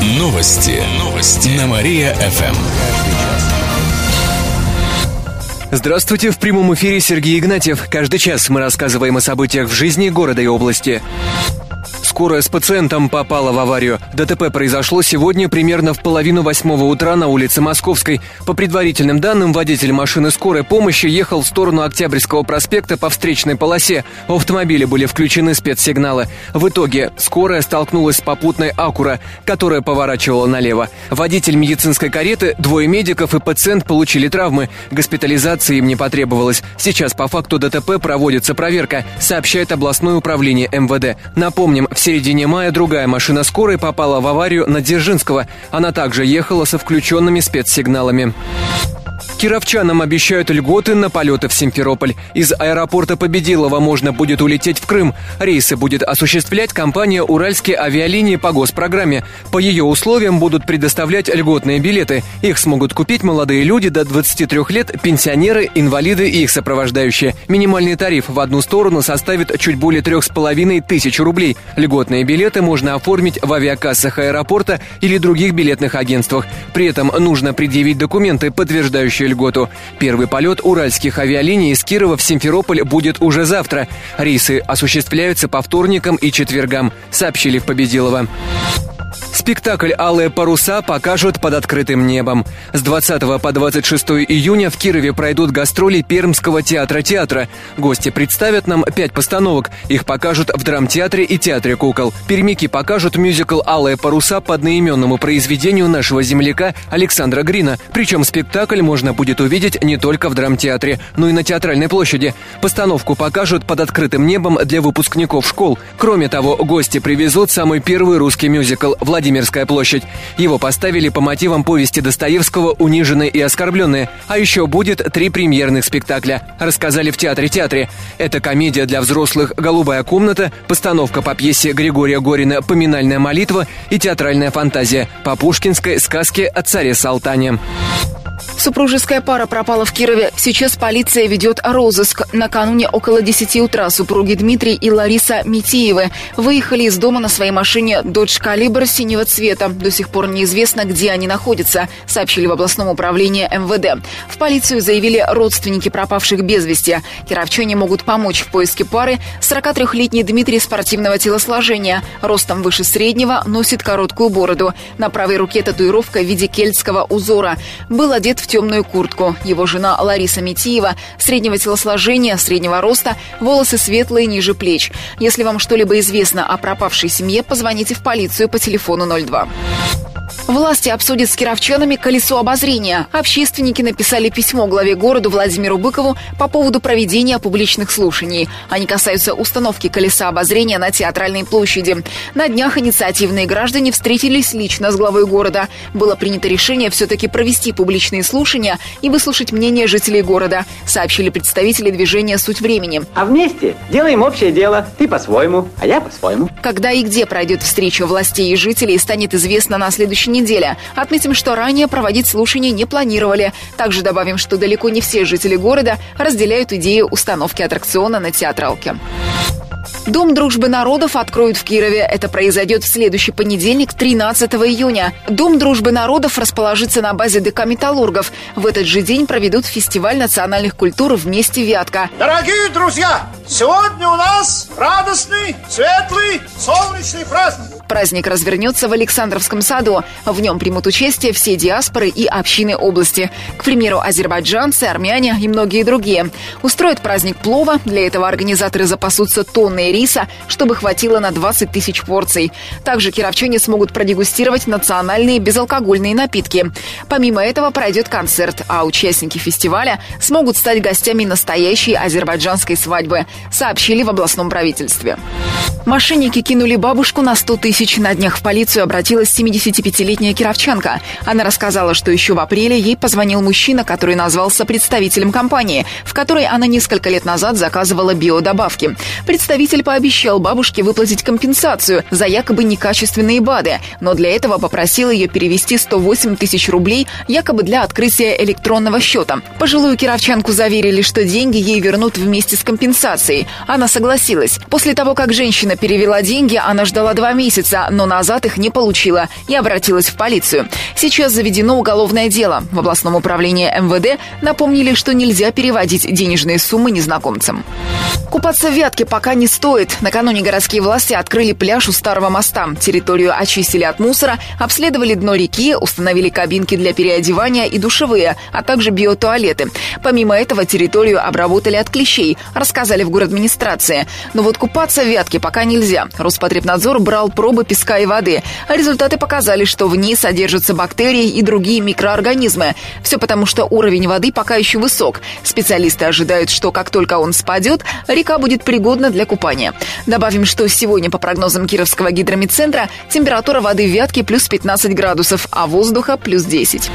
Новости. Новости. На Мария-ФМ. Здравствуйте, в прямом эфире Сергей Игнатьев. Каждый час мы рассказываем о событиях в жизни города и области. Скорая с пациентом попала в аварию. ДТП произошло сегодня примерно в половину восьмого утра на улице Московской. По предварительным данным, водитель машины скорой помощи ехал в сторону Октябрьского проспекта по встречной полосе. В автомобиле были включены спецсигналы. В итоге скорая столкнулась с попутной Акура, которая поворачивала налево. Водитель медицинской кареты, двое медиков и пациент получили травмы. Госпитализации им не потребовалось. Сейчас по факту ДТП проводится проверка, сообщает областное управление МВД. Напомним, все середине мая другая машина скорой попала в аварию на Дзержинского. Она также ехала со включенными спецсигналами. Кировчанам обещают льготы на полеты в Симферополь. Из аэропорта Победилова можно будет улететь в Крым. Рейсы будет осуществлять компания «Уральские авиалинии» по госпрограмме. По ее условиям будут предоставлять льготные билеты. Их смогут купить молодые люди до 23 лет, пенсионеры, инвалиды и их сопровождающие. Минимальный тариф в одну сторону составит чуть более 3,5 тысяч рублей. Льготные билеты можно оформить в авиакассах аэропорта или других билетных агентствах. При этом нужно предъявить документы, подтверждающие льготу. Первый полет уральских авиалиний из Кирова в Симферополь будет уже завтра. Рейсы осуществляются по вторникам и четвергам, сообщили в Победилово. Спектакль «Алые паруса» покажут под открытым небом. С 20 по 26 июня в Кирове пройдут гастроли Пермского театра театра. Гости представят нам пять постановок. Их покажут в драмтеатре и театре кукол. Пермики покажут мюзикл «Алые паруса» по одноименному произведению нашего земляка Александра Грина. Причем спектакль можно будет увидеть не только в драмтеатре, но и на театральной площади. Постановку покажут под открытым небом для выпускников школ. Кроме того, гости привезут самый первый русский мюзикл «Владимирская площадь». Его поставили по мотивам повести Достоевского «Униженные и оскорбленные». А еще будет три премьерных спектакля. Рассказали в театре-театре. Это комедия для взрослых «Голубая комната», постановка по пьесе Григория Горина «Поминальная молитва» и театральная фантазия по пушкинской сказке о царе Салтане. Супружеская пара пропала в Кирове. Сейчас полиция ведет розыск. Накануне около 10 утра супруги Дмитрий и Лариса Митиевы выехали из дома на своей машине Dodge Caliber синего цвета. До сих пор неизвестно, где они находятся, сообщили в областном управлении МВД. В полицию заявили родственники пропавших без вести. Кировчане могут помочь в поиске пары. 43-летний Дмитрий спортивного телосложения, ростом выше среднего, носит короткую бороду. На правой руке татуировка в виде кельтского узора. Был одет одет в темную куртку. Его жена Лариса Митиева, среднего телосложения, среднего роста, волосы светлые ниже плеч. Если вам что-либо известно о пропавшей семье, позвоните в полицию по телефону 02. Власти обсудят с кировчанами колесо обозрения. Общественники написали письмо главе города Владимиру Быкову по поводу проведения публичных слушаний. Они касаются установки колеса обозрения на Театральной площади. На днях инициативные граждане встретились лично с главой города. Было принято решение все-таки провести публичные слушания и выслушать мнение жителей города, сообщили представители движения «Суть времени». А вместе делаем общее дело. Ты по-своему, а я по-своему. Когда и где пройдет встреча властей и жителей, станет известно на следующей неделе. Отметим, что ранее проводить слушания не планировали. Также добавим, что далеко не все жители города разделяют идею установки аттракциона на театралке. Дом дружбы народов откроют в Кирове. Это произойдет в следующий понедельник, 13 июня. Дом дружбы народов расположится на базе ДК «Металлургов». В этот же день проведут фестиваль национальных культур «Вместе Вятка». Дорогие друзья, сегодня у нас радостный, светлый, солнечный праздник. Праздник развернется в Александровском саду. В нем примут участие все диаспоры и общины области. К примеру, азербайджанцы, армяне и многие другие. Устроят праздник плова. Для этого организаторы запасутся тонной риса, чтобы хватило на 20 тысяч порций. Также кировчане смогут продегустировать национальные безалкогольные напитки. Помимо этого пройдет концерт, а участники фестиваля смогут стать гостями настоящей азербайджанской свадьбы, сообщили в областном правительстве. Мошенники кинули бабушку на 100 тысяч на днях в полицию обратилась 75-летняя кировчанка. Она рассказала, что еще в апреле ей позвонил мужчина, который назвался представителем компании, в которой она несколько лет назад заказывала биодобавки. Представитель пообещал бабушке выплатить компенсацию за якобы некачественные БАДы, но для этого попросил ее перевести 108 тысяч рублей якобы для открытия электронного счета. Пожилую кировчанку заверили, что деньги ей вернут вместе с компенсацией. Она согласилась. После того, как женщина перевела деньги, она ждала два месяца, но назад их не получила и обратилась в полицию. Сейчас заведено уголовное дело. В областном управлении МВД напомнили, что нельзя переводить денежные суммы незнакомцам. Купаться в Вятке пока не стоит. Накануне городские власти открыли пляж у Старого моста. Территорию очистили от мусора, обследовали дно реки, установили кабинки для переодевания и душевые, а также биотуалеты. Помимо этого территорию обработали от клещей, рассказали в администрации. Но вот купаться в Вятке пока нельзя. Роспотребнадзор брал пробы песка и воды. Результаты показали, что в ней содержатся бактерии и другие микроорганизмы. Все потому, что уровень воды пока еще высок. Специалисты ожидают, что как только он спадет, река будет пригодна для купания. Добавим, что сегодня, по прогнозам Кировского гидромедцентра, температура воды в Вятке плюс 15 градусов, а воздуха плюс 10.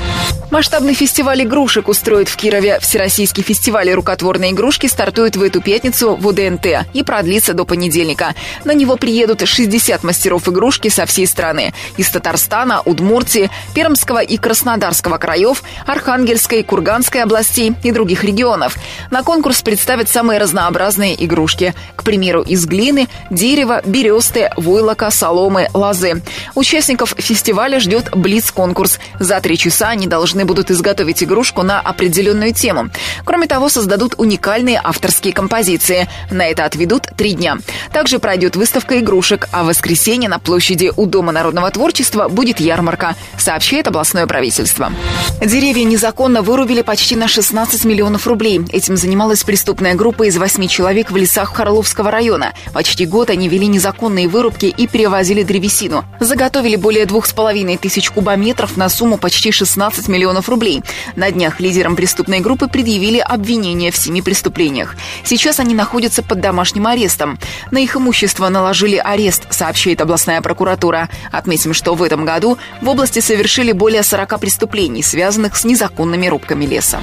Масштабный фестиваль игрушек устроит в Кирове. Всероссийский фестиваль рукотворной игрушки стартует в эту пятницу в УДНТ и продлится до понедельника. На него приедут 60 мастеров игрушки со всей страны. Из Татарстана, Удмуртии, Пермского и Краснодарского краев, Архангельской, Курганской областей и других регионов. На конкурс представят самые разнообразные игрушки. К примеру, из глины, дерева, бересты, войлока, соломы, лозы. Участников фестиваля ждет Блиц-конкурс. За три часа они должны будут изготовить игрушку на определенную тему. Кроме того, создадут уникальные авторские композиции. На это отведут три дня. Также пройдет выставка игрушек, а в воскресенье на площади у Дома народного творчества будет ярмарка, сообщает областное правительство. Деревья незаконно вырубили почти на 16 миллионов рублей. Этим занималась преступная группа из восьми человек в лесах Харловского района. Почти год они вели незаконные вырубки и перевозили древесину. Заготовили более двух с половиной тысяч кубометров на сумму почти 16 миллионов рублей. На днях лидерам преступной группы предъявили обвинения в семи преступлениях. Сейчас они находятся под домашним арестом. На их имущество наложили арест, сообщает областная прокуратура. Отметим, что в этом году в области совершили более 40 преступлений, связанных с незаконными рубками леса.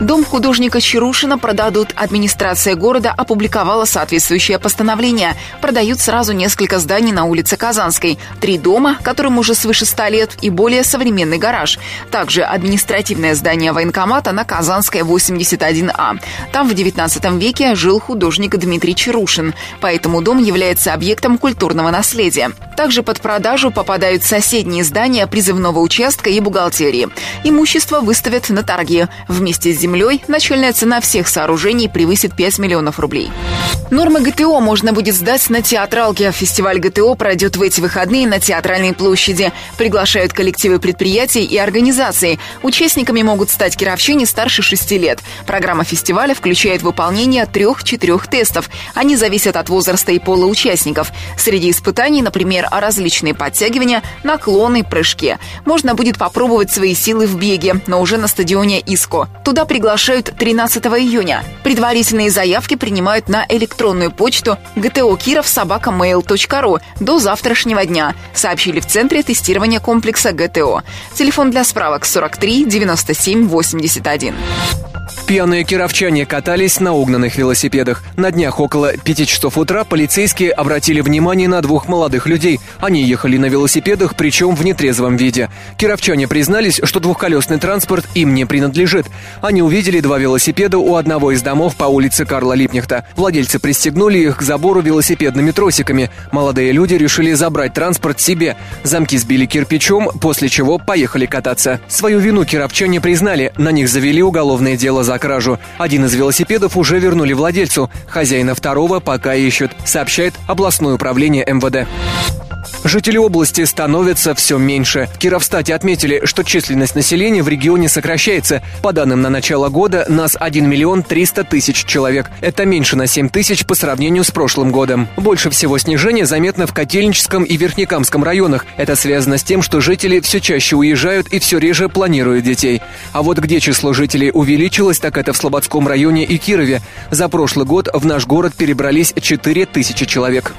Дом художника Чарушина продадут. Администрация города опубликовала соответствующее постановление. Продают сразу несколько зданий на улице Казанской. Три дома, которым уже свыше 100 лет, и более современный гараж. Также административное здание военкомата на Казанской 81А. Там в 19 веке жил художник Дмитрий Чарушин. Поэтому дом является объектом культурного наследия. Также под продажу попадают соседние здания призывного участка и бухгалтерии. Имущество выставят на торги. Вместе с землей начальная цена всех сооружений превысит 5 миллионов рублей. Нормы ГТО можно будет сдать на театралке. Фестиваль ГТО пройдет в эти выходные на Театральной площади. Приглашают коллективы предприятий и организаций. Участниками могут стать кировчане старше 6 лет. Программа фестиваля включает выполнение трех-четырех тестов. Они зависят от возраста и пола участников. Среди испытаний, например, различные подтягивания, наклоны, прыжки. Можно будет попробовать свои силы в беге, но уже на стадионе ИСКО. Туда приглашают 13 июня. Предварительные заявки принимают на электронную почту gtokirov.mail.ru до завтрашнего дня, сообщили в Центре тестирования комплекса ГТО. Телефон для справок 43 97 81. Пьяные кировчане катались на угнанных велосипедах. На днях около пяти часов утра полицейские обратили внимание на двух молодых людей. Они ехали на велосипедах, причем в нетрезвом виде. Кировчане признались, что двухколесный транспорт им не принадлежит. Они увидели два велосипеда у одного из домов по улице Карла Липнихта. Владельцы пристегнули их к забору велосипедными тросиками. Молодые люди решили забрать транспорт себе. Замки сбили кирпичом, после чего поехали кататься. Свою вину кировчане признали, на них завели уголовное дело за кражу. Один из велосипедов уже вернули владельцу. Хозяина второго пока ищут, сообщает областное управление МВД. Жители области становятся все меньше. В Кировстате отметили, что численность населения в регионе сокращается. По данным на начало года, нас 1 миллион 300 тысяч человек. Это меньше на 7 тысяч по сравнению с прошлым годом. Больше всего снижение заметно в Котельническом и Верхнекамском районах. Это связано с тем, что жители все чаще уезжают и все реже планируют детей. А вот где число жителей увеличилось, так это в Слободском районе и Кирове. За прошлый год в наш город перебрались 4 тысячи человек.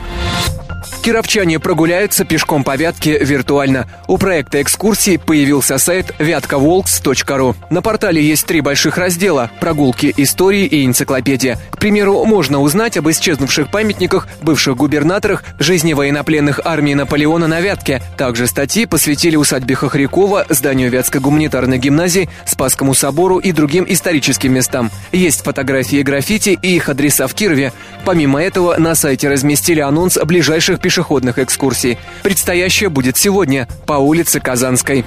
Кировчане прогуляются пешком по Вятке виртуально. У проекта экскурсии появился сайт вятковолкс.ру. На портале есть три больших раздела – прогулки, истории и энциклопедия. К примеру, можно узнать об исчезнувших памятниках, бывших губернаторах, жизни военнопленных армии Наполеона на Вятке. Также статьи посвятили усадьбе Хохрякова, зданию Вятской гуманитарной гимназии, Спасскому собору и другим историческим местам. Есть фотографии граффити и их адреса в Кирове. Помимо этого, на сайте разместили анонс ближайших пешеходных пешеходных экскурсий. Предстоящее будет сегодня по улице Казанской.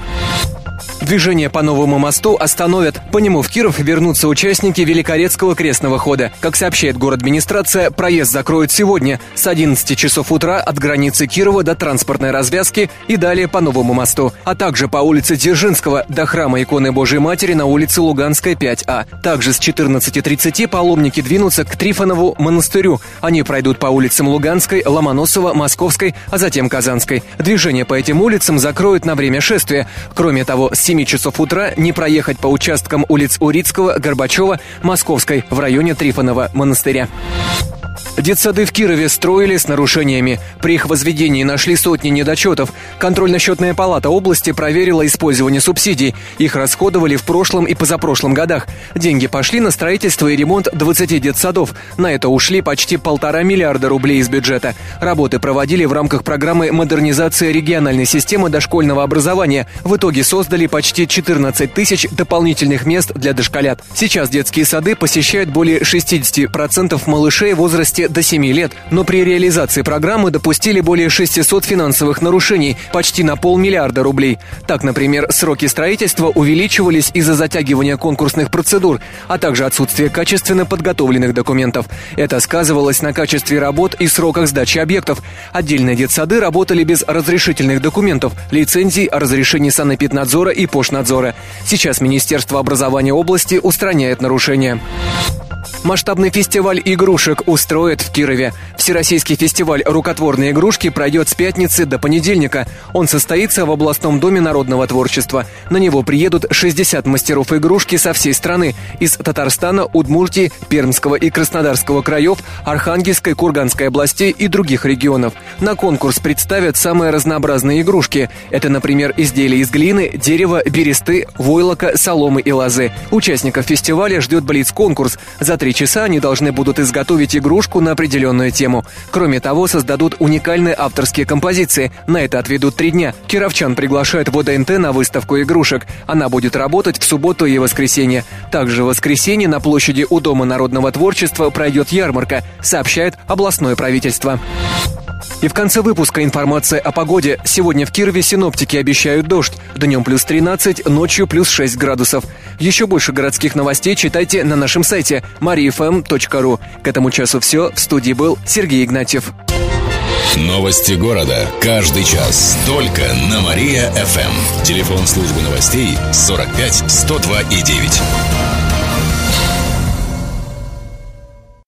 Движение по новому мосту остановят. По нему в Киров вернутся участники Великорецкого крестного хода. Как сообщает город администрация, проезд закроют сегодня с 11 часов утра от границы Кирова до транспортной развязки и далее по новому мосту, а также по улице Дзержинского до храма иконы Божьей Матери на улице Луганская 5А. Также с 14.30 паломники двинутся к Трифонову монастырю. Они пройдут по улицам Луганской, Ломоносова, Московской, а затем Казанской. Движение по этим улицам закроют на время шествия. Кроме того, с 7 часов утра не проехать по участкам улиц Урицкого, Горбачева, Московской в районе Трифонова монастыря. Детсады в Кирове строили с нарушениями. При их возведении нашли сотни недочетов. Контрольно-счетная палата области проверила использование субсидий. Их расходовали в прошлом и позапрошлом годах. Деньги пошли на строительство и ремонт 20 детсадов. На это ушли почти полтора миллиарда рублей из бюджета. Работы проводили в рамках программы модернизации региональной системы дошкольного образования. В итоге создали почти 14 тысяч дополнительных мест для дошколят. Сейчас детские сады посещают более 60% малышей в возрасте до 7 лет, но при реализации программы допустили более 600 финансовых нарушений, почти на полмиллиарда рублей. Так, например, сроки строительства увеличивались из-за затягивания конкурсных процедур, а также отсутствия качественно подготовленных документов. Это сказывалось на качестве работ и сроках сдачи объектов. Отдельные детсады работали без разрешительных документов, лицензий о разрешении санэпиднадзора и пошнадзора. Сейчас Министерство образования области устраняет нарушения. Масштабный фестиваль игрушек устроят в Кирове. Всероссийский фестиваль рукотворные игрушки пройдет с пятницы до понедельника. Он состоится в областном доме народного творчества. На него приедут 60 мастеров игрушки со всей страны. Из Татарстана, Удмуртии, Пермского и Краснодарского краев, Архангельской, Курганской областей и других регионов. На конкурс представят самые разнообразные игрушки. Это, например, изделия из глины, дерева, бересты, войлока, соломы и лозы. Участников фестиваля ждет блиц-конкурс. За три часа они должны будут изготовить игрушку на определенную тему. Кроме того, создадут уникальные авторские композиции. На это отведут три дня. Кировчан приглашают в ОДНТ на выставку игрушек. Она будет работать в субботу и воскресенье. Также в воскресенье на площади у Дома народного творчества пройдет ярмарка, сообщает областное правительство. И в конце выпуска информация о погоде. Сегодня в Кирове синоптики обещают дождь. Днем плюс 13, ночью плюс 6 градусов. Еще больше городских новостей читайте на нашем сайте mariafm.ru. К этому часу все. В студии был Сергей Игнатьев. Новости города. Каждый час. Только на Мария-ФМ. Телефон службы новостей 45 102 и 9.